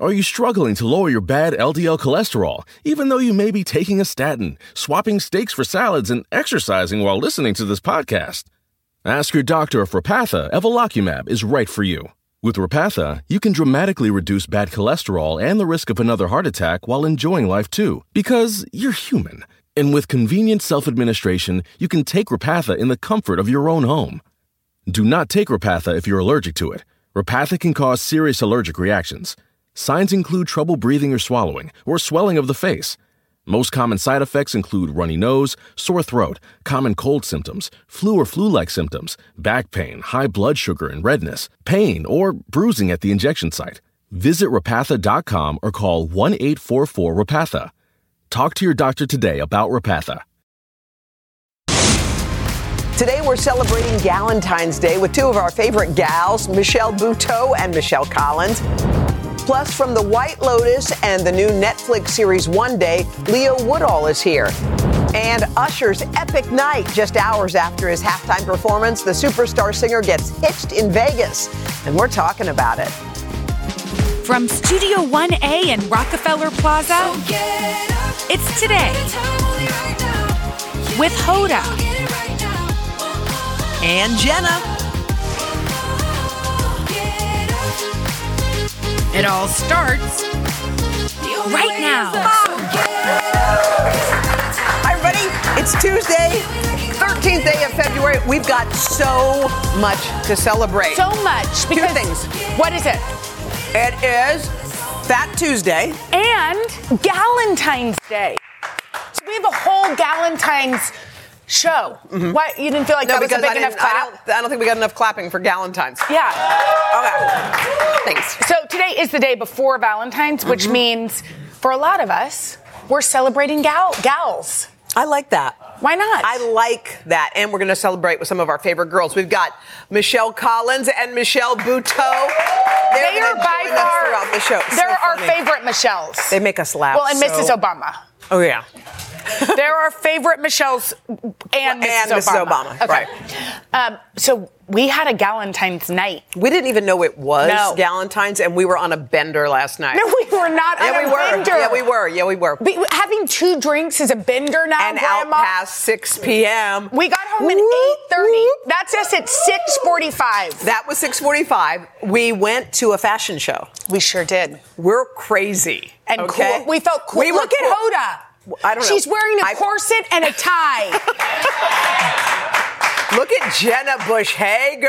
Are you struggling to lower your bad LDL cholesterol, even though you may be taking a statin, swapping steaks for salads, and exercising while listening to this podcast? Ask your doctor if Repatha Evolocumab is right for you. With Repatha, you can dramatically reduce bad cholesterol and the risk of another heart attack while enjoying life too, because you're human. And with convenient self administration, you can take Repatha in the comfort of your own home. Do not take Repatha if you're allergic to it. Repatha can cause serious allergic reactions. Signs include trouble breathing or swallowing, or swelling of the face. Most common side effects include runny nose, sore throat, common cold symptoms, flu or flu like symptoms, back pain, high blood sugar and redness, pain, or bruising at the injection site. Visit repatha.com or call 1 844 Repatha. Talk to your doctor today about Repatha. Today we're celebrating Galentine's Day with two of our favorite gals, Michelle Buteau and Michelle Collins. Plus, from The White Lotus and the new Netflix series One Day, Leo Woodall is here. And Usher's epic night, just hours after his halftime performance, the superstar singer gets hitched in Vegas. And we're talking about it. From Studio 1A in Rockefeller Plaza, it's today with Hoda And Jenna. It all starts right now. Hi, everybody. It's Tuesday, 13th day of February. We've got so much to celebrate. So much. Two things. What is it? It is Fat Tuesday. And Galentine's Day. So we have a whole Galentine's show. What? You didn't feel like that was a big enough didn't, I, don't, I don't think we got enough clapping for Galentine's. Yeah. Okay. Thanks. So today is the day before Valentine's, which Mm-hmm. means for a lot of us, we're celebrating gal- gals. I like that. Why not? I like that. And we're going to celebrate with some of our favorite girls. We've got Michelle Collins and Michelle Buteau. They're they are by far the show. They're So our favorite Michelles. They make us laugh. well, and so- Mrs. Obama. Oh, yeah. They're our favorite Michelles and Mrs. And Mrs. Obama, Okay. right. Um, so we had a Galentine's night. We didn't even know it was No. Galentine's, and we were on a bender last night. No, we were not yeah, on we a were. bender. Yeah, we were. Yeah, we were. Be- having two drinks is a bender now, and Grandma. out past 6 p.m. we got home at Whoop, 8.30. whoop. That's us at 6.45. That was 6:45. We went to a fashion show. We sure did. We're crazy And okay? cool. We felt cool. We Look at cool. Hoda. I don't know. She's wearing a corset and a tie. Look at Jenna Bush Hager.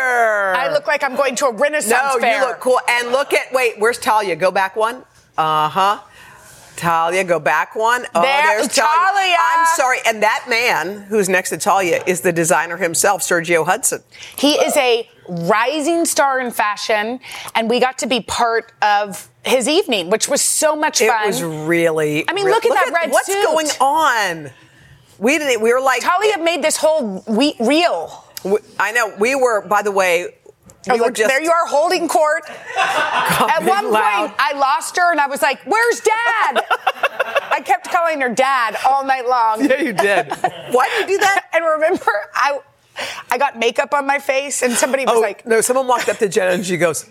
I look like I'm going to a Renaissance No, fair. you look cool. And look at wait, where's Talia? Go back one. Uh huh. Talia, go back one. Oh, There- there's Talia. Talia. I'm sorry. And that man who's next to Talia is the designer himself, Sergio Hudson. He is a rising star in fashion, and we got to be part of his evening, which was so much fun. It was really. I mean, look at that red What's suit. What's going on? We didn't. We were like. Talia made this whole we- reel. we- I know. We were. By the way. We were look, just. there you are holding court. At one loud. point, I lost her, and I was like, "Where's Dad?" I kept calling her Dad all night long. Yeah, you did. Why did you do that? And remember, I I got makeup on my face, and somebody was Oh, like, no, someone walked up to Jenna and she goes,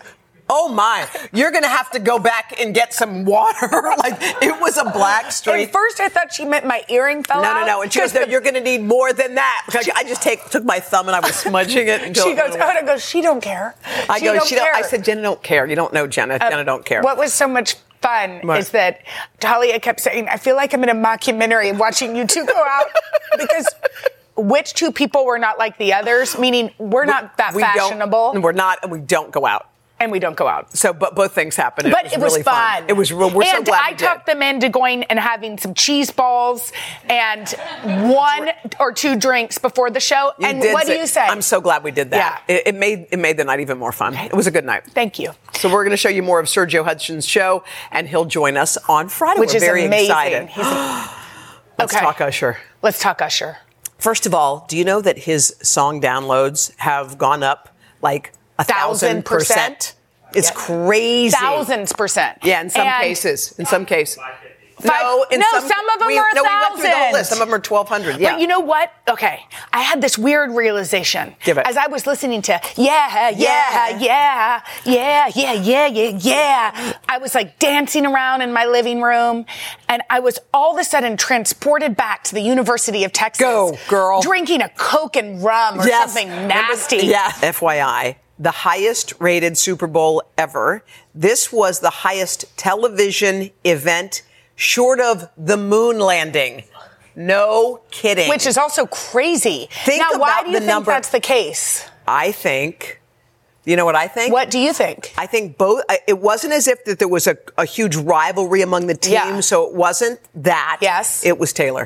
Oh my, you're gonna have to go back and get some water. like it was a black streak. At first, I thought she meant my earring fell no, out. no, no. And she goes, No, you're gonna need more than that. Because I just take took my thumb and I was smudging it until She goes, oh, away. Oda goes, she don't care. I she go, don't she don't I said, Jenna don't care. You don't know Jenna. Uh, Jenna don't care. What was so much fun is that Talia kept saying, I feel like I'm in a mockumentary watching you two go out because which two people were not like the others? Meaning we're not that We don't- We're not and we don't go out. And we don't go out. So but both things happened. But it was, it was really fun. It was real we're so and glad I talked them into going and having some cheese balls and one or two drinks before the show. You and what do you say? I'm so glad we did that. Yeah. It, it made it made the night even more fun. It was a good night. Thank you. So we're going to show you more of Sergio Hudson's show, and he'll join us on Friday. Which we're is very amazing. excited. He's a- Let's Okay. talk Usher. Let's talk Usher. First of all, do you know that his song downloads have gone up like a thousand Thousand percent? percent? It's Yeah. crazy. Thousands percent. Yeah, in some And- cases. In some cases. Five- no, in some. no, some of them we, are no, we went through the whole 1,000. list. Some of them are 1,200. Yeah. But you know what? Okay, I had this weird realization Give it. as I was listening to yeah, yeah, yeah, yeah, yeah, yeah, yeah, yeah. I was like dancing around in my living room, and I was all of a sudden transported back to the University of Texas. Go, girl. Drinking a Coke and rum or Yes. something nasty. Yeah. FYI, the highest rated Super Bowl ever. This was the highest television event short of the moon landing. No kidding. Which is also crazy. Think now, why do you think number- that's the case? I think, you know what I think? What do you think? I think both. Uh, it wasn't as if that there was a, a huge rivalry among the teams, Yeah. so it wasn't that. Yes. it was Taylor.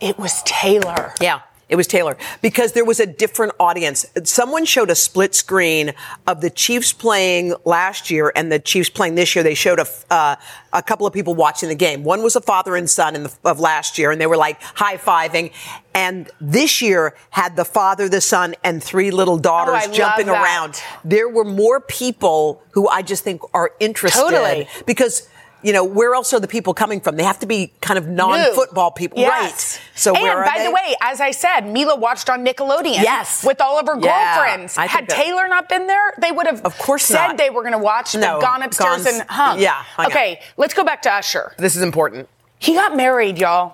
It was Taylor. Yeah. It was Taylor because there was a different audience. Someone showed a split screen of the Chiefs playing last year and the Chiefs playing this year. They showed a, uh, a couple of people watching the game. One was a father and son in the, of last year, and they were like high fiving. And this year had the father, the son, and three little daughters Oh, jumping around. There were more people who I just think are interested Totally. because. You know, where else are the people coming from? They have to be kind of non-football people, Yes. right? So and by they? the way, as I said, Mila watched on Nickelodeon. Yes. with all of her Yeah, girlfriends. I Had Taylor not been there, they would have Of course said not. they were going to watch. No, gone upstairs gone- and hung. yeah, hung. Okay, let's go back to Usher. This is important. He got married, y'all.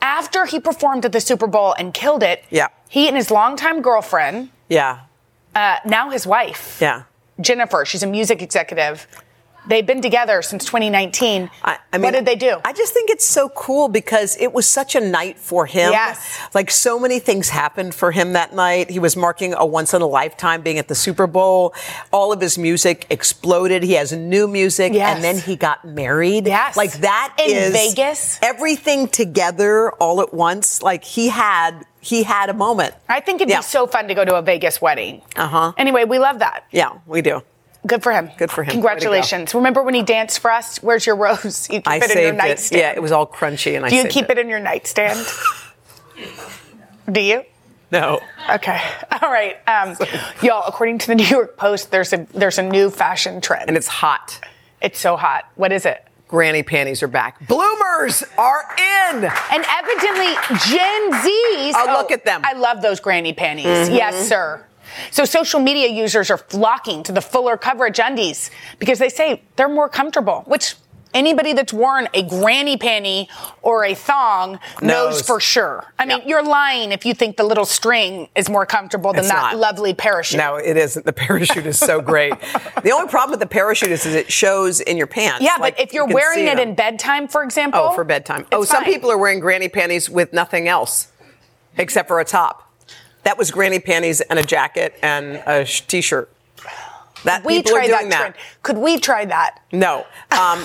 After he performed at the Super Bowl and killed it. Yeah. He and his longtime girlfriend, Yeah. uh, now his wife, Yeah. Jennifer. She's a music executive. They've been together since 2019. I, I mean, what did they do? I just think it's so cool because it was such a night for him. Yes. Like so many things happened for him that night. He was marking a once in a lifetime being at the Super Bowl. All of his music exploded. He has new music. Yes. And then he got married. Yes. Like that In is Vegas? Everything together all at once. Like he had, he had a moment. I think it'd Yeah. be so fun to go to a Vegas wedding. Uh-huh. Anyway, we love that. Yeah, we do. Good for him. Good for him. Congratulations. Remember when he danced for us? Where's your rose? You keep I it in your saved it. nightstand. Yeah, it was all crunchy and I Do you keep it in your nightstand? Do you? No. Okay. All right. Um, y'all, according to the New York Post, there's a there's a new fashion trend. And it's hot. it's so hot. What is it? Granny panties are back. Bloomers are in. And evidently, Gen Zs. Oh, look at them. I love those granny panties. Yes, sir. So social media users are flocking to the fuller coverage undies because they say they're more comfortable, which anybody that's worn a granny panty or a thong knows, Knows. for sure. I mean, you're lying if you think the little string is more comfortable than It's that not. lovely parachute. No, it isn't. The parachute is so great. the only problem with the parachute is, is it shows in your pants. Yeah, Like, but if you're you wearing it them. in bedtime, for oh, example. Oh, for bedtime. Oh, it's some people are wearing granny panties with nothing else except for a top. That was granny panties and a jacket and a sh- t-shirt. That We people are tried doing that, that. Could we try that? No, um,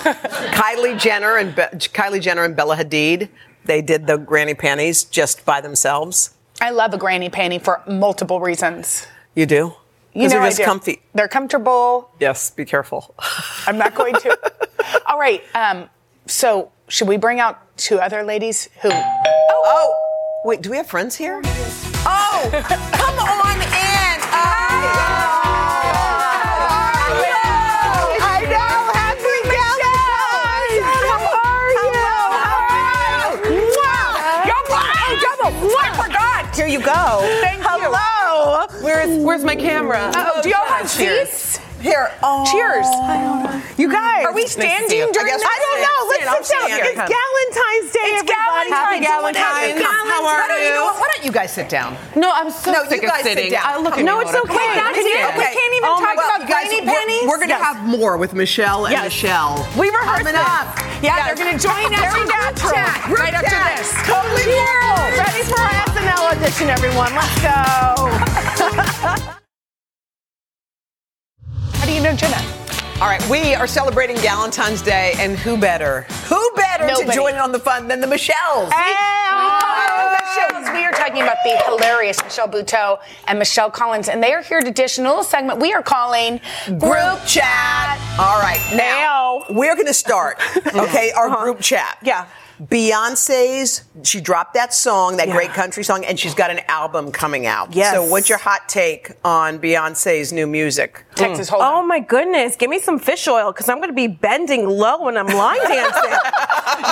Kylie Jenner and Be- Kylie Jenner and Bella Hadid. They did the granny panties just by themselves. I love a granny panty for multiple reasons. You do? You know they're I just do. comfy. They're comfortable. Yes, be careful. I'm not going to. All right. Um, so should we bring out two other ladies who? Oh, wait, do we have friends here? Come on in. I know. Happy How are you? How are you? Wow. Yo, I forgot. Here you go. Thank you. Hello. Where's Where's my camera? Oh, do y'all have Cheers. seats? Here. Oh. Cheers. You guys. Are we Nice to see standing you. during I this? I don't know. Let's I'll sit down. stand. It's Galentine's Day, It's everybody. Galentine's. Happy Galentine's. How are Why don't you? Why don't you guys sit down? No, I'm so No, you sick of guys sit sitting. down. I look at No, it's Mona. okay. Come on, That's let's it. Okay. We can't even Oh talk my about You guys, granny we're- We're, going to Yes. have more with Michelle and Yes. Michelle. We rehearsed Coming this. up. Yeah, Yes. they're going to join us in group chat Group right after this. Totally normal. Ready for our SNL audition, everyone. Let's go. How do you know Jenna? All right, we are celebrating Galentine's Day, and who better? Who better to join in on the fun than the Michelles? Oh, oh, oh. Michelle's. We are talking about the hilarious Michelle Buteau and Michelle Collins, and they are here to dish a little segment we are calling Group chat. All right, now Now. we're going to start. Okay, our uh-huh. group chat. Yeah. Beyonce's, she dropped that song, that Yeah. great country song, and she's got an album coming out. Yes. So, what's your hot take on Beyonce's new music? Texas hmm. Hold'em. Oh my goodness, give me some fish oil because I'm going to be bending low when I'm line dancing.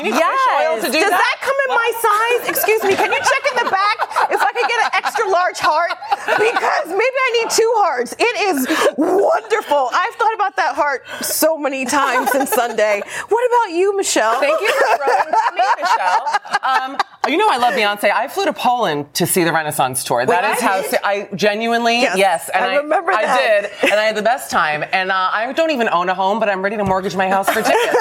need yes. fish oil to do Does that? that come in my size? Excuse me, can you check in the back if I could get an extra large heart? Because maybe I need two hearts. It is wonderful. I've thought about that heart so many times since Sunday. What about you, Michelle? Thank you for running to me, Michelle. Um, you know I love Beyonce. I flew to Poland to see the Renaissance tour. That Wait, is I how did? I genuinely Yes, yes, and I remember I that. did, and I had the best time. And uh, I don't even own a home, but I'm ready to mortgage my house for tickets.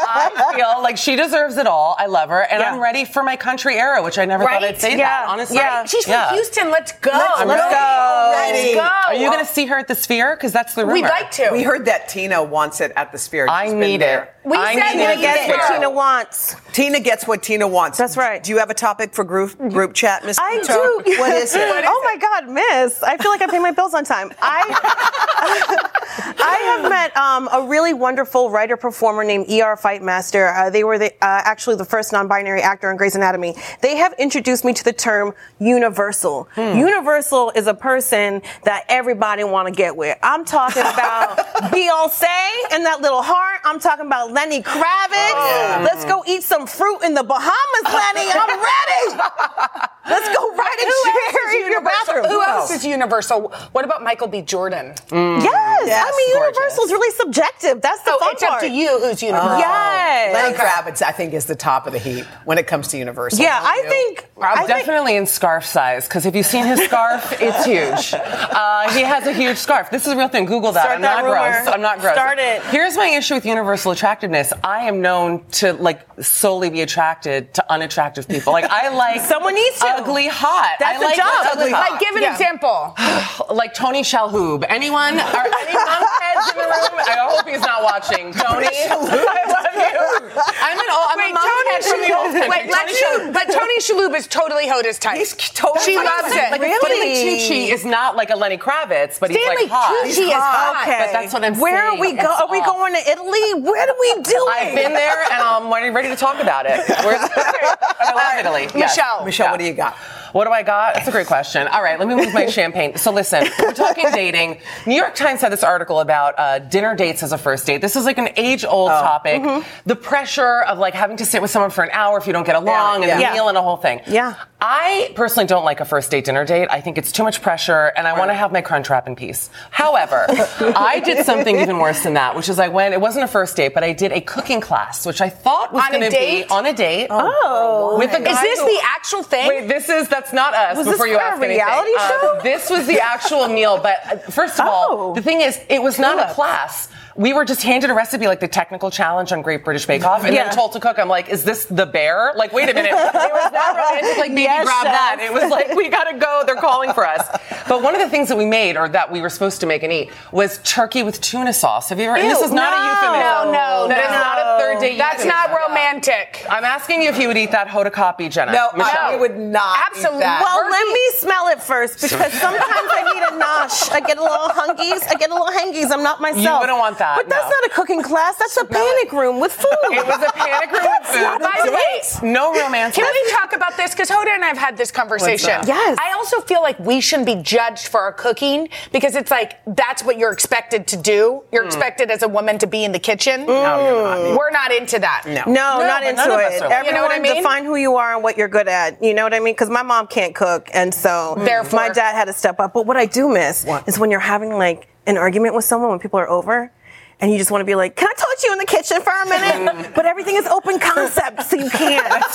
I feel like she deserves it all. I love her, and Yeah. I'm ready for my country era, which I never thought I'd say Yeah. that. Honestly, Yeah. She's from Yeah. Houston. Let's go. I'm Let's ready. go. Ready. Let's go. Are you going to see her at the Sphere? Because that's the rumor. We'd like to. We heard that Tina wants it at the Sphere. I She's been need there. it. We I said need we it. need it. what Tina wants. Tina gets what Tina wants. That's right. Do you have a topic for group group chat, Miss? I Pinto? do. What is it? oh my God, Miss! I feel like I pay my bills on time. I I have met um, a really wonderful writer performer named Er Fightmaster. Uh, they were the, uh, actually the first non-binary actor in Grey's Anatomy. They have introduced me to the term universal. Universal is a person that everybody want to get with. I'm talking about Beyonce and that little heart. I'm talking about Lenny Kravitz. Let's go eat some fruit in the Bahamas, Lenny. I'm ready. Let's go ride a Who else chair is in your universal? bathroom. Who else is universal? What about Michael B. Jordan? Yes, I mean gorgeous. universal is really subjective. That's the So fun it's up to you who's universal. Yes. Lenny Kravitz, I think, is the top of the heap when it comes to Universal. Yeah, Don't I you? think. I I'm think definitely in scarf size because if you've seen his scarf, it's huge. Uh, he has a huge scarf. This is a real thing. Google that. Start I'm that not rumor. gross. I'm not gross. Start it. Here's my issue with universal attractiveness. I am known to like solely be attracted to unattractive people. Like I like Someone needs to. ugly hot. That's I the like job. ugly hot. Like, give an Yeah. example. like Tony Shalhoub. Anyone? Are any heads in the room? I hope he's not watching. Tony, I love you. I'm an old. I'm Wait, a monkhead from the old country. Wait, Tony let's Shalhoub. but Tony Shalhoub is totally Hoda's type. He's totally She That's what I'm loves it. Like Stanley Tucci is not like a Lenny Kravitz, but he's like hot. Tucci is hot. Okay. But that's what I'm Where saying. are we go? It's Are we going to Italy? What are we doing? I've been there and I'm ready, ready to talk about it. Where's, I love Italy. Yes. Michelle. Michelle, Yeah. what do you got? What do I got? That's a great question. All right, let me move my champagne. So listen, we're talking dating. New York Times had this article about uh, dinner dates as a first date. This is like an age-old Oh. topic. Mm-hmm. The pressure of like having to sit with someone for an hour if you don't get along, and the yeah. meal and the whole thing. Yeah. I personally don't like a first date dinner date. I think it's too much pressure, and I want to have my crunch wrap in peace. However, I did something even worse than that, which is I went. It wasn't a first date, but I did a cooking class, which I thought was going to be on a date. Oh. with a guy Is this who- the actual thing? Wait, this is that's not us. Was this before you for a ask anything. reality Uh, show? this was the actual meal, but uh, first of Oh. all, the thing is, it was not a class. We were just handed a recipe, like the technical challenge on Great British Bake Off, and Yeah. then told to cook. I'm like, is this the bear? Like, wait a minute. It was not romantic, like, maybe Yes, grab chef. that. It was like, we gotta go. They're calling for us. But one of the things that we made, or that we were supposed to make and eat, was turkey with tuna sauce. Have you ever? and this Ew, is not no. a euphemism. No, no, That is no. not a third date. That's euphemism. not romantic. I'm asking you if you would eat that Hoda Kotb, Jenna. No, Michelle. I would not. eat Absolutely. that. Well, let me smell it first because sometimes I need a nosh. I get a little hungies. I get a little hangies. I'm not myself. You wouldn't want that, But that's no. not a cooking class. That's a panic room with food. It was a panic room with food. By the way, No romance. Can we talk about this? Because Hoda and I have had this conversation. Yes. I also feel like we shouldn't be judged for our cooking because it's like that's what you're expected to do. You're hmm. expected as a woman to be in the kitchen. No, you're not. We're not into that. No. No, not into none of us it. are. Everyone You know what I mean? define who you are and what you're good at. You know what I mean? Because my mom can't cook, and so Therefore- my dad had to step up. But what I do miss What? is when you're having like an argument with someone when people are over. And you just want to be like, can I talk to you in the kitchen for a minute? but everything is open concept, so you can't.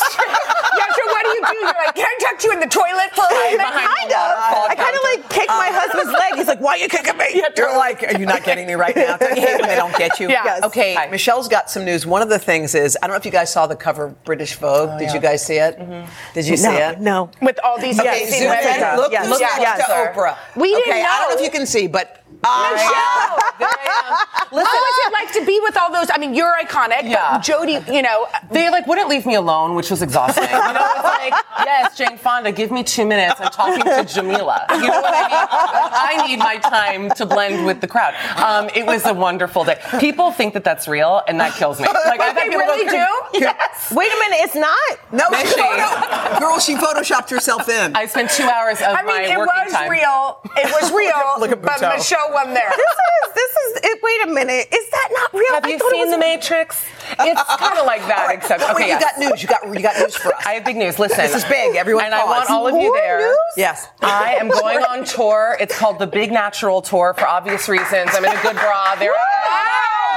Yeah, so what do you do? You're like, can I talk to you in the toilet for a minute? kind of. I kind of like kick my husband's leg. He's like, why are you kicking me? You're like, are you not getting me right now? Don't you hate when they don't get you? Yeah. Yes. Okay, Hi. Michelle's got some news. One of the things is, I don't know if you guys saw the cover of British Vogue. Oh, Did you guys see it? Mm-hmm. Did you see No, it? no. With all these Okay, amazing zoom women. in. Look, Yes. look Yes. next to Yes. Oprah. We didn't okay, I don't know know. if you can see, but Michelle. There I am. What was it like to be with all those? I mean, you're iconic. Yeah. But Jodie, you know, They like wouldn't leave me alone, which was exhausting. You know, it's like, yes, Jane Fonda, give me two minutes. I'm talking to Jamila. You know what I mean? I need my time to blend with the crowd. Um, it was a wonderful day. People think that that's real, and that kills me. Like I've they really go, do? Yes. Wait a minute, it's not. No, Miss she photo- girl, she photoshopped herself in. I spent two hours of I mean, my it working was time. real. It was real. look at but Buteau. Michelle won there. This is this is. It, wait a minute, is that not real? Have I you thought it seen was The Matrix? Uh, it's uh, uh, kind of like that, All right, except but wait, okay. you got news. You got you got news for us. I have big news. Listen, This is big. Everyone and I want all of you More there. news? Yes. I am going on tour. It's called the Big Natural Tour for obvious reasons. I'm in a good bra. There Wow.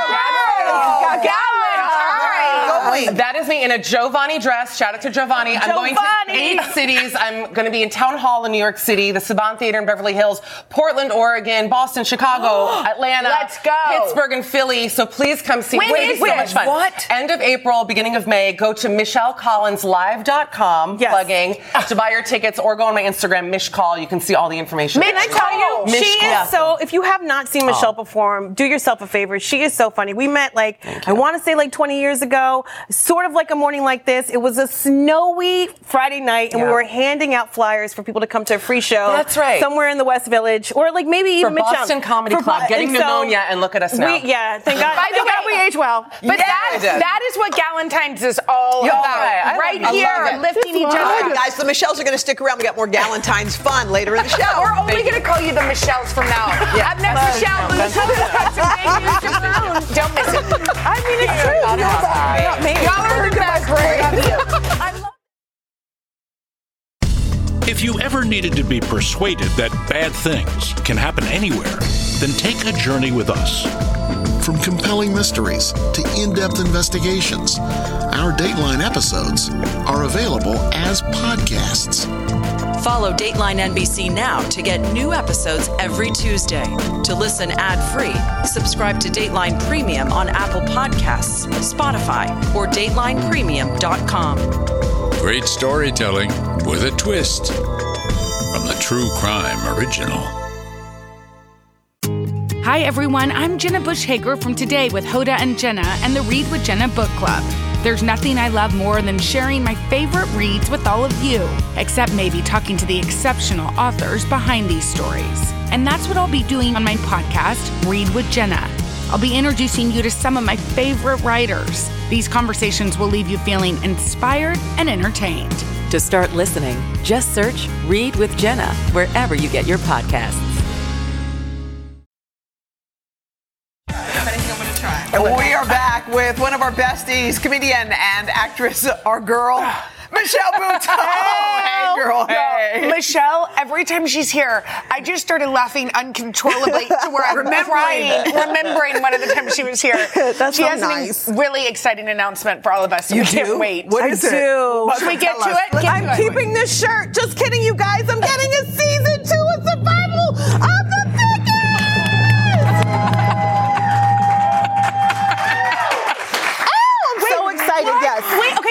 Gallant. All right. Going. That is me in a Giovanni dress. Shout out to Giovanni. I'm going to eight cities. I'm going to be in Town Hall in New York City, the Saban Theater in Beverly Hills, Portland, Oregon, Boston, Chicago, Atlanta, Let's go. Pittsburgh, and Philly. So please come see When me. It's is so much fun. What? End of April, beginning of May. Go to MichelleCollinsLive.com, Yes. plugging to buy your tickets, or go on my Instagram, Mishcall. You can see all the information. Can I tell you, Mish she Call. is so. If you have not seen oh. Michelle perform, do yourself a favor. She is so funny. We met like I want to say like 20 years ago, sort of like a morning like this. It was a snowy Friday night, and we were handing out flyers for people to come to a free show. That's right. somewhere in the West Village, or like maybe For even Midtown. Boston Comedy For Club, Bo- getting and so pneumonia, and look at us now. We, yeah, thank God. By the God way- we age well. But Yeah, that, that is what Galentine's is all Yeah, about. right. I right it. Here, love it. lifting each other. guys, the Michelles are going to stick around. We got more Galentine's fun later in the show. We're only going to call you the Michelles from now. on. Yeah. Up next, Michelle Buteau. got some big news to Brown. Don't miss it. I mean, it's true. God, Y'all hi. not me. Y'all are the best. We love you. I love If you ever needed to be persuaded that bad things can happen anywhere, then take a journey with us. From compelling mysteries to in depth investigations, our Dateline episodes are available as podcasts. Follow Dateline NBC now to get new episodes every Tuesday. To listen ad free, subscribe to Dateline Premium on Apple Podcasts, Spotify, or DatelinePremium.com. Great storytelling with a twist from the True Crime Original. Hi, everyone. I'm Jenna Bush Hager from Today with Hoda and Jenna and the Read with Jenna book club. There's nothing I love more than sharing my favorite reads with all of you, except maybe talking to the exceptional authors behind these stories. And that's what I'll be doing on my podcast, Read with Jenna. I'll be introducing you to some of my favorite writers. These conversations will leave you feeling inspired and entertained. To start listening, just search Read with Jenna wherever you get your podcasts. And we are back with one of our besties, comedian and actress, our girl, Michelle Buteau. hey, girl, hey. Michelle, every time she's here, I just started laughing uncontrollably to where I'm crying, remembering one of the times she was here. That's she so has nice. an really exciting announcement for all of us. So You we can't wait. What I is it? do. Should we get to us. it? Get I'm to it. keeping this shirt. Just kidding, you guys. I'm getting a season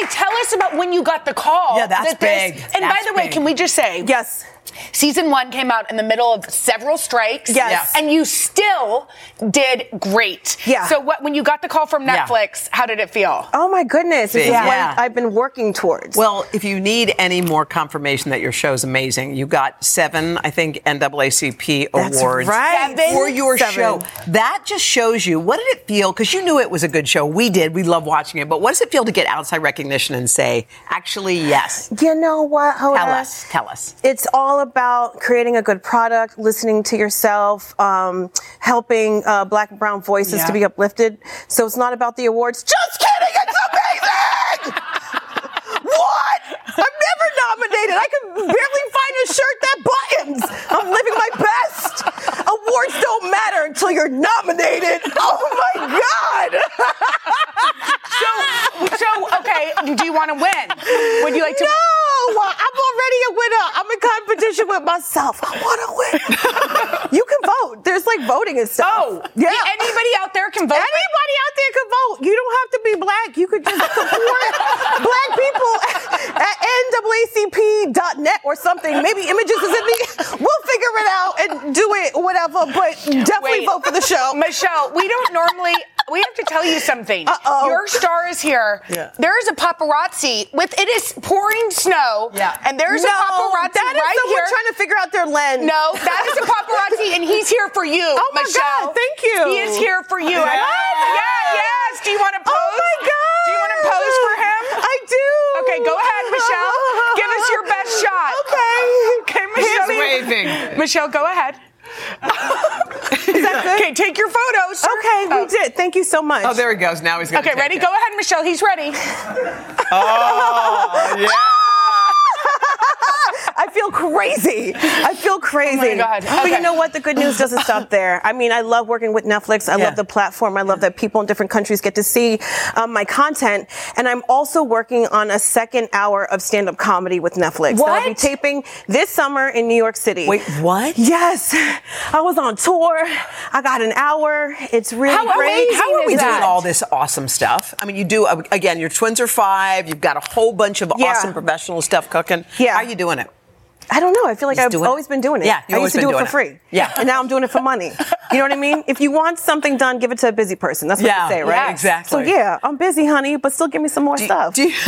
tell us about when you got the call. Yeah, that's that big. And by That's the way, can we just say, Yes. Season one came out in the middle of several strikes. Yes. Yes. And you still did great. Yeah. So what, when you got the call from Yeah. Netflix, how did it feel? Oh my goodness. This is Yeah. what I've been working towards. Well, if you need any more confirmation that your show is amazing, you got seven, I think, NAACP That's awards right. for your Seven. show. That just shows you what did it feel? Because you knew it was a good show. We did. We love watching it. But what does it feel to get outside recognition and say, actually, yes? you know what, Hoda? Tell us. Tell us. It's all about creating a good product, listening to yourself, um, helping uh, black and brown voices Yeah. to be uplifted. So it's not about the awards. Just kidding! It's amazing! what? I'm never nominated. I can barely find a shirt that buttons. I'm living my best. Awards don't matter until you're nominated. Oh my God! So, so okay, do you want to win? Would you like to No, I'm already a winner. I'm in competition with myself. I want to win. you can vote. There's like voting and stuff. Oh, yeah. Anybody out there can vote? Anybody out there can vote. You don't have to be black. You could just support black people at NAACP.net or something. Maybe images is in the. We'll figure figure it out and do it, whatever. But definitely Wait. vote for the show. Michelle, we don't normally. We have to tell you something. Uh-oh. Your star is here. Yeah. There is a paparazzi with it is pouring snow. Yeah. And there's no, a paparazzi that is right someone here. trying to figure out their lens. no, that is a paparazzi, and he's here for you, Oh my Michelle. God, thank you. He is here for you. I Yes. yeah, yes. Do you want to oh pose? Oh my god! Do you want to pose for him? I do. Okay, go ahead, Michelle. Give us your best shot. Okay. Okay, Michelle. He's waving. Michelle, go ahead. Is that good? Okay, take your photos. sir. Okay, we Oh. did. Thank you so much. Oh, there he goes. Now he's going to Okay, ready? Go ahead, Michelle. He's ready. Oh, yeah. I feel crazy. I feel crazy. Oh my God. But you know what? The good news doesn't stop there. I mean, I love working with Netflix. I Yeah. love the platform. I love that people in different countries get to see um, my content. And I'm also working on a second hour of stand-up comedy with Netflix. that I'll be taping this summer in New York City. Wait, what? Yes. I was on tour. I got an hour. It's really How great. How are is we that? doing all this awesome stuff? I mean, you do uh, again. Your twins are five. You've got a whole bunch of Yeah. awesome professional stuff cooking. Yeah. How are you doing it? I don't know. I feel like Just I've doing it? always been doing it. Yeah, I used to do it for doing free. Yeah. And now I'm doing it for money. You know what I mean? If you want something done, give it to a busy person. That's what Yeah, they say, right? yeah, exactly. So yeah, I'm busy, honey, but still give me some more stuff. Do you-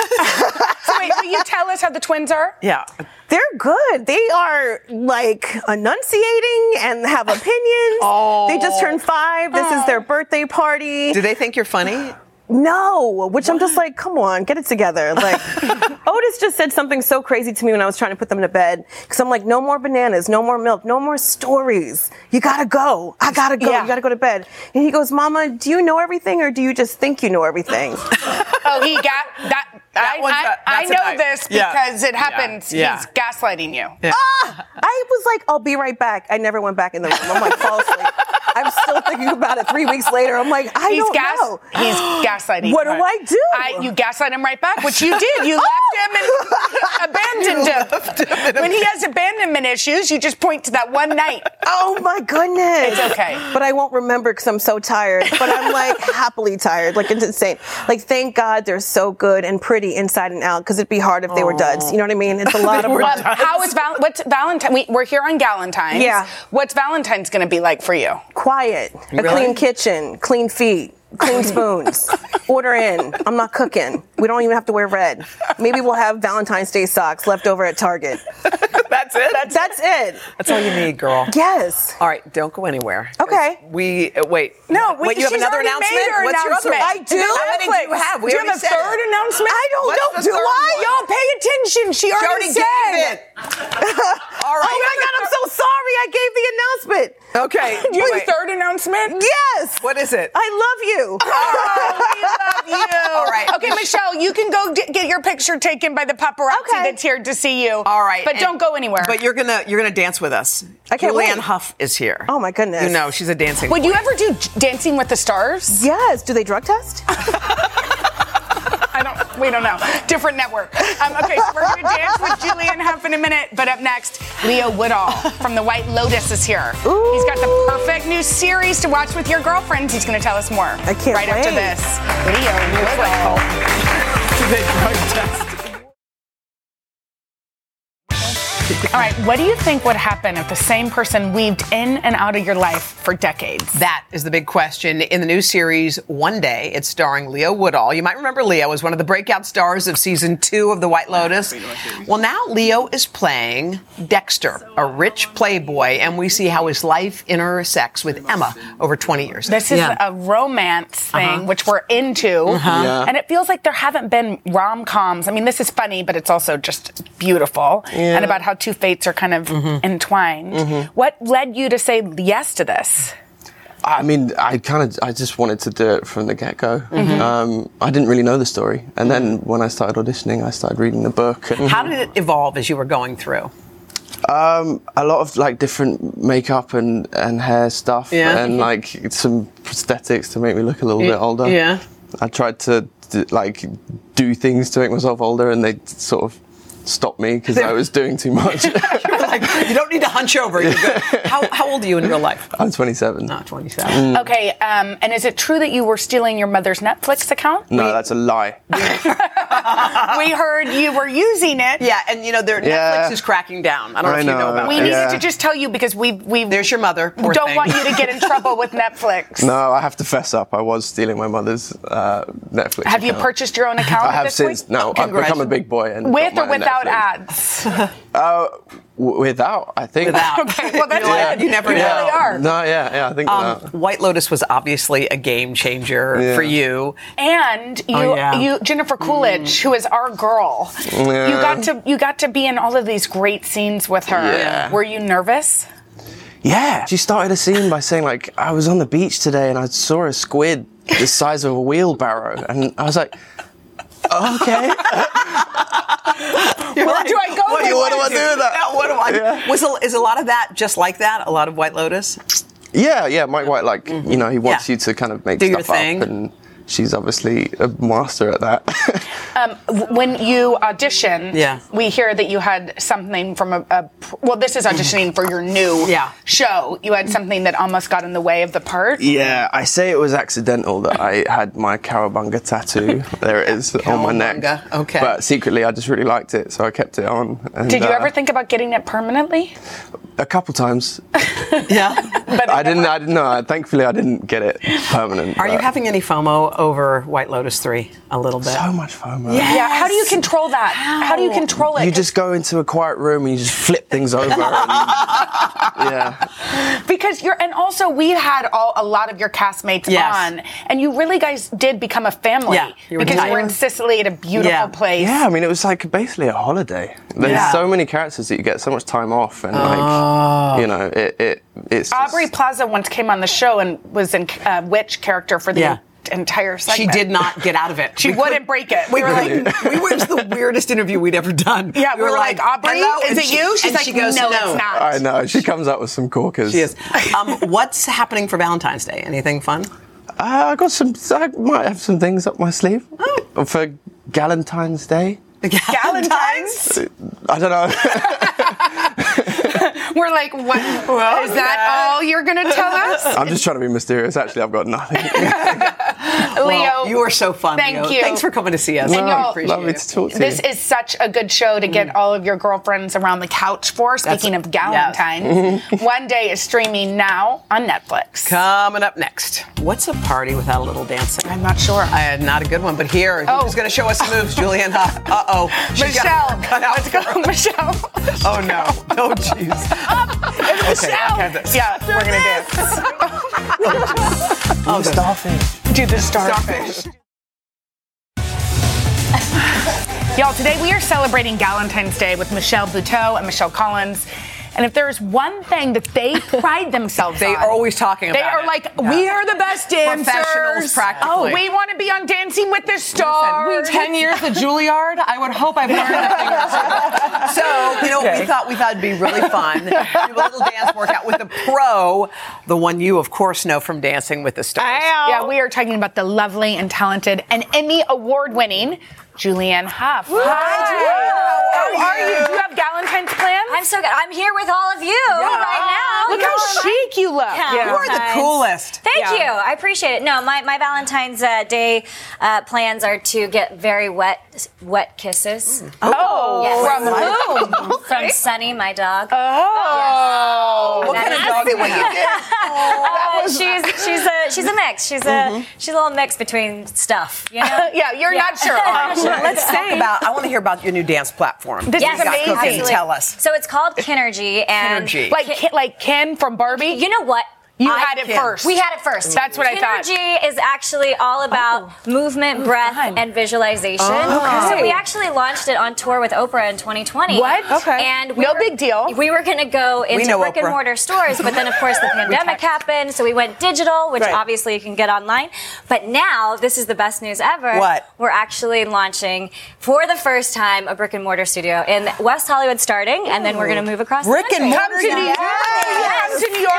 So wait, will you tell us how the twins are? yeah. They're good. They are like enunciating and have opinions. Oh. They just turned five. This is oh. their birthday party. Do they think you're funny? No, which I'm just like, come on, get it together. Like, Otis just said something so crazy to me when I was trying to put them to bed. Because I'm like, no more bananas, no more milk, no more stories. You gotta go. I gotta go. Yeah. You gotta go to bed. And he goes, Mama, do you know everything or do you just think you know everything? Oh, he got that. I, one's I, a- I know nice- this yeah. because it Yeah. happens. Yeah. He's gaslighting you. ah! I was like, I'll be right back. I never went back in the room. I'm like, fall asleep. I'm still thinking about it three weeks later. I'm like, I He's don't gas. know. He's gaslighting. What do. I do? I, you gaslight him right back, which you did. You left him and abandoned him. When he has abandonment issues, you just point to that one night. Oh my goodness. It's okay. But I won't remember because I'm so tired. But I'm like happily tired. Like it's insane. Like thank God they're so good and pretty inside and out because it'd be hard if they were duds. You know what I mean? It's a lot of work. how is Val- what's Valentine? We, we're here on Galentine's. Yeah. What's Valentine's going to be like for you? Quiet. A clean kitchen, clean feet. Clean spoons. Order in. I'm not cooking. We don't even have to wear red. Maybe we'll have Valentine's Day socks left over at Target. That's it. That's, that's it. That's all you need, girl. Yes. All right, don't go anywhere. Okay. We uh, wait. No, we- wait. You have another announcement. What's your other? announcement. I do? How many do you have? We do you have already a said third it. announcement? I don't What's know. Do I? one? Y'all pay attention. She She already, already said. gave it. All right. Oh my God, I'm so sorry. I gave the announcement. Okay. Do you have wait. a third announcement? Yes. What is it? I love you. Oh, we love you. All right. Okay, Michelle, you can go d- get your picture taken by the paparazzi Okay. that's here to see you. All right. But and- don't go anywhere. But you're gonna you're gonna dance with us. I can't Julianne wait. Huff is here. Oh, my goodness. You know she's a dancing. Would you ever do Dancing with the Stars? Yes. Do they drug test? I don't. We don't know. Different network. Um, okay, so we're gonna dance with Julianne Hough in a minute. But up next, Leo Woodall from the White Lotus is here. Ooh. He's got the perfect new series to watch with your girlfriends. He's gonna tell us more. I can't right after this. Leo Woodall. All right, what do you think would happen if the same person weaved in and out of your life for decades? That is the big question in the new series One Day. It's starring Leo Woodall. You might remember Leo was one of the breakout stars of season two of The White Lotus. Well, now Leo is playing Dexter, a rich playboy, and we see how his life intersects with Emma over 20 years. This is Yeah. a romance thing, Uh-huh. which we're into. Yeah. And it feels like there haven't been rom coms. I mean, this is funny, but it's also just beautiful. Yeah. And about how two fates are kind of Mm-hmm. entwined. What led you to say yes to this? I mean, I kind of, I just wanted to do it from the get go. Mm-hmm. Mhm. Um, I didn't really know the story, and then when I started auditioning, I started reading the book. And, How did it evolve as you were going through? Um, a lot of like different makeup and and hair stuff, Yeah. and like some prosthetics to make me look a little Yeah. bit older. Yeah. I tried to like do things to make myself older, and they sort of stopped me because I was doing too much. like, you don't need to hunch over. You're good. How, how old are you in real life? I'm 27. Not 27. Mm. Okay, um, and is it true that you were stealing your mother's Netflix account? No, that's a lie. we heard you were using it. Yeah, and you know, their Yeah. Netflix is cracking down. I don't know I if you know know. about We this. needed Yeah. to just tell you because we we There's your mother. Poor don't thing. want you to get in trouble with Netflix. No, I have to fess up. I was stealing my mother's uh, Netflix. Have you purchased your own account I at have this since. point? No, I've become a big boy and With or without Netflix. ads? Uh, w- without, I think. Without. Okay, well that's Yeah. good. You never you know. really are. No, yeah, yeah, I think Um, that. White Lotus was obviously a game changer Yeah. for you. And you, Oh, yeah. you, Jennifer Coolidge, who is our girl, you got to you got to be in all of these great scenes with her. Yeah. Were you nervous? Yeah, she started a scene by saying like, "I was on the beach today and I saw a squid the size of a wheelbarrow," and I was like, "Okay." Where do I go What, what do I do with that? What do I? Yeah. Was a, is a lot of that just like that? A lot of White Lotus. Yeah, yeah, Mike White, like, you know, he wants Mm-hmm. Yeah. you to kind of make Do your stuff thing. up, and she's obviously a master at that. W- When you audition, Yeah. we hear that you had something from a, a well. This is auditioning for your new Yeah. show. You had something that almost got in the way of the part. yeah, I say it was accidental that I had my Cowabunga tattoo. there it is on my neck. Cowabunga, okay. But secretly, I just really liked it, so I kept it on. and, Did you uh, ever think about getting it permanently? A couple times. Yeah. But I didn't. I didn't know. Thankfully, I didn't get it permanent. Are you having any FOMO over White Lotus three? A little bit. so much FOMO? Yeah. How do you control that? How, do you control it? You just go into a quiet room and you just flip things over. and, yeah. because you're, and also we had all a lot of your castmates Yes. on, and you really guys did become a family. Yeah, you because tight. you were in Sicily at a beautiful Yeah. place. Yeah, I mean, it was like basically a holiday. There's Yeah. so many characters that you get so much time off, and like, oh. You know, it, it it's. just- Aubrey Plaza once came on the show and was in uh, witch character for the Yeah. entire She did not get out of it. She We wouldn't couldn't- break it. We, We were were like, we were, it was the weirdest interview we'd ever done. Yeah, we were like, Aubrey, "Hello?" is And it she- you? She's and like, she goes, no, it's not. I know she comes up with some corkers. She is. Um, what's happening for Valentine's Day? Anything fun? Uh, I got some. I might have some things up my sleeve for Galentine's Day. Galentine's? I don't know. We're like, what? is that all you're going to tell us? I'm just trying to be mysterious. Actually, I've got nothing. Leo, you are so fun. Thank Leo. you. Thanks for coming to see us. And y'all- appreciate Lovely it. to talk to This you. is such a good show to get all of your girlfriends around the couch for. Speaking of Galentine's, One Day is streaming now on Netflix. Coming up next, what's a party without a little dancing? I'm not sure. I had not a good one, but here, Oh. who's going to show us some moves? Julianne Hough. Uh oh. Michelle, let's go, Michelle. Oh no. Oh jeez. Michelle. Yeah, we're gonna dance. Oh, starfish. Do the starfish. Y'all, today we are celebrating Galentine's Day with Michelle Buteau and Michelle Collins. And if there's one thing that they pride themselves on. They on, are always talking about. they are it. like, Yeah. we are the best dancers. Professionals, practically. Oh, we want to be on Dancing with the Stars. Ten years at Juilliard. I would hope I've learned a thing or two. So, you know, we thought we thought it'd be really fun. do a little dance workout with a pro, the one you, of course, know from Dancing with the Stars. Yeah, we are talking about the lovely and talented and Emmy award winning Julianne Hough. Hi. How are you? Do you have Galentine's plans? I'm so good. I'm here with all of you right now. Look how chic you look. Yeah. You are the coolest. Thank Yeah. you. I appreciate it. No, my, my Valentine's uh, Day uh, plans are to get very wet wet kisses. Oh, Yes. from whom? From Sunny, my dog. Oh. What kind of dog do you have? Uh, she's she's a she's a mix. She's a she's a little mix between stuff. You know. yeah, you're not sure. I'm not sure. Let's talk about. I want to hear about your new dance platform. This Yes, is amazing. Tell us. So it's called KINRGY, and KINRGY. Like, Ken, like Ken from Barbie? you know what? You I- had it first. We had it first. That's what I thought. KINRGY is actually all about oh. movement, breath, fun. and visualization. Oh, So we actually launched it on tour with Oprah in 2020. What? Okay. And we No were- big deal. We were going to go into know brick and mortar stores, but then of course the pandemic happened, so we went digital, which Right. obviously you can get online. But now this is the best news ever. What? We're actually launching for the first time a brick and mortar studio in West Hollywood, starting, and then we're going to move across. the Brick and country. mortar, Come to New York. Yes. Come to New York.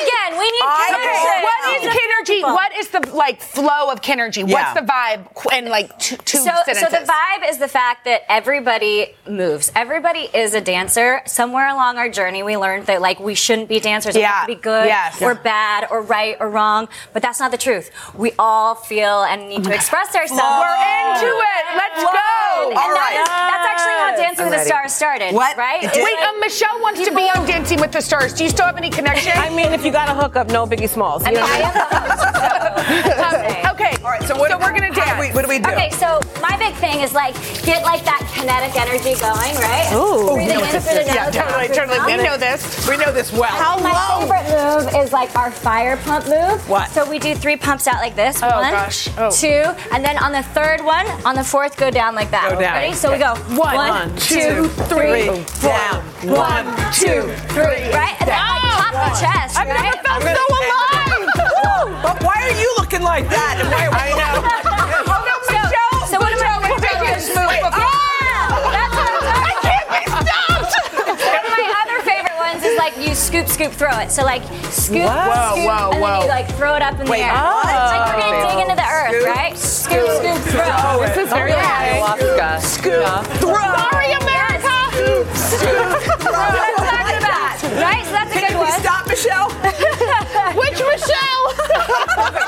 In real life again. We need I- connection. What is We need KINRGY? What is the like flow of KINRGY? Yeah. What's the vibe? Qu- In like two, two So, sentences. so the vibe is the fact that everybody moves. Everybody is a dancer. Somewhere along our journey, we learned that like we shouldn't be dancers. We Yeah. have to be good Yes. or Yeah. bad or right or wrong. But that's not the truth. We all feel and need to express ourselves. We're into it. Let's Love all that right. is- that's actually how Dancing I'm with the. Stars started. What? Right? It It's did? Wait, like- um, Michelle wants to be on Dancing with the Stars. Do you still have any connection? I mean, if you got a hookup, no Biggie Smalls. I You mean, know? I am the host, okay. All right, so what So we're gonna how do we- dance. what do we do? Okay, so my big thing is like get like that kinetic energy going, right? Ooh. Breathing oh, in through the nose. Yeah, totally, totally. We know this. We know this well. How My low? favorite move is like our fire pump move. What? So we do three pumps out like this. Oh, One, gosh. Oh. two, and then on the third one, on the fourth, go down like that. Go down. Ready? So we go One, one, two, two, three, three, four. down. One, two, three. Right? And then like top the chest, I've right? never felt so alive. But why are you looking like that? And why I know. Oh, no, So- Michelle. so what am I- Michelle, this move Wait, before. Yeah, that's what I'm talking Can't be stopped. One of my other favorite ones is like you scoop, scoop, throw it. So like scoop, Whoa, scoop, whoa, and whoa. then you like throw it up in Wait, the air. what? It's like we're gonna dig into the earth, Scoop, right? Scoop, scoop, throw. This is very yeah. Alaska. Scoop, throw. Sorry, America. That's what I'm talking about, right? So that's a Can good we one. Stop, Michelle? Which Michelle?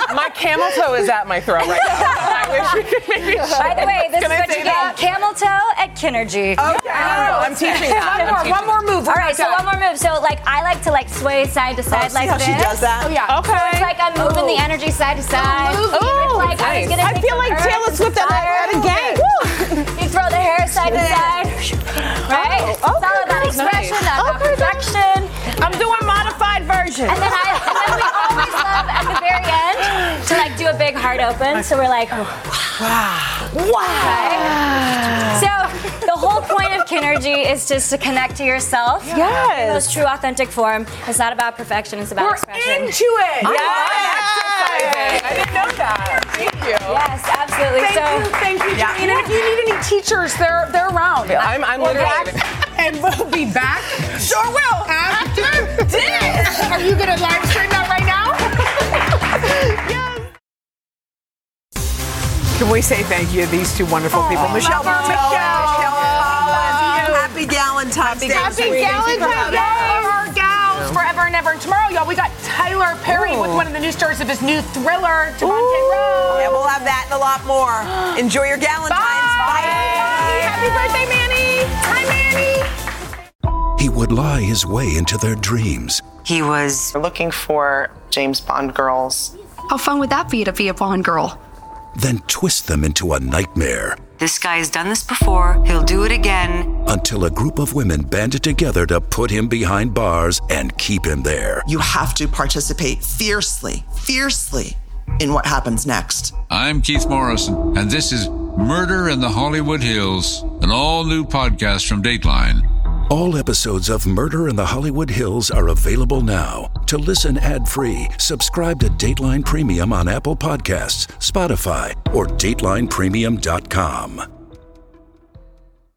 My camel toe is at my throat right now. I wish we could maybe By the way, this Can is I what say you get: that? camel toe at KINRGY. Okay. Oh, I'm teaching that. One more, one more move. All right, so one more move. So like I like to like sway side to oh, side See like how this. she does that? Oh, yeah. Okay. It's like I'm moving the oh. energy side to side. Oh, it's like I was gonna I feel like Taylor Swift at a, fire. at a game. You throw the hair side to side. Right? It's all about expression, not about perfection. I'm doing modified version. And then I and then we always love at the very end to like do a big heart open. So we're like, wow. Wow. So the whole point of KINRGY is just to connect to yourself. Yes. In the most true authentic form. It's not about perfection, it's about We're expression. into it. I didn't know that. Thank you. Yes, absolutely. Thank so you, thank you, Yeah. Janine. And if you need any teachers, they're they're around. I'm, I'm We're literally. back, and we'll be back. Sure will. After this, are you gonna live stream that right now? Can we say thank you to these two wonderful people? Michelle love her, Buteau, Michelle. Collins. Happy Galentine's Day. Happy Galentine's Day, our gals, forever and ever. And tomorrow, y'all, we got Tyler Perry with one of the new stars of his new thriller, Trevante Rhodes. Yeah, we'll have that and a lot more. Enjoy your Galentine's. Bye. Happy birthday, Manny. Hi, Manny. He would lie his way into their dreams. He was looking for James Bond girls. How fun would that be to be a Bond girl? Then twist them into a nightmare This guy has done this before. He'll do it again. until a group of women banded together to put him behind bars and keep him there. You have to participate fiercely, fiercely in what happens next. I'm Keith Morrison, and this is Murder in the Hollywood Hills, an all new podcast from Dateline. All episodes of Murder in the Hollywood Hills are available now. To listen ad-free, subscribe to Dateline Premium on Apple Podcasts, Spotify, or DatelinePremium.com.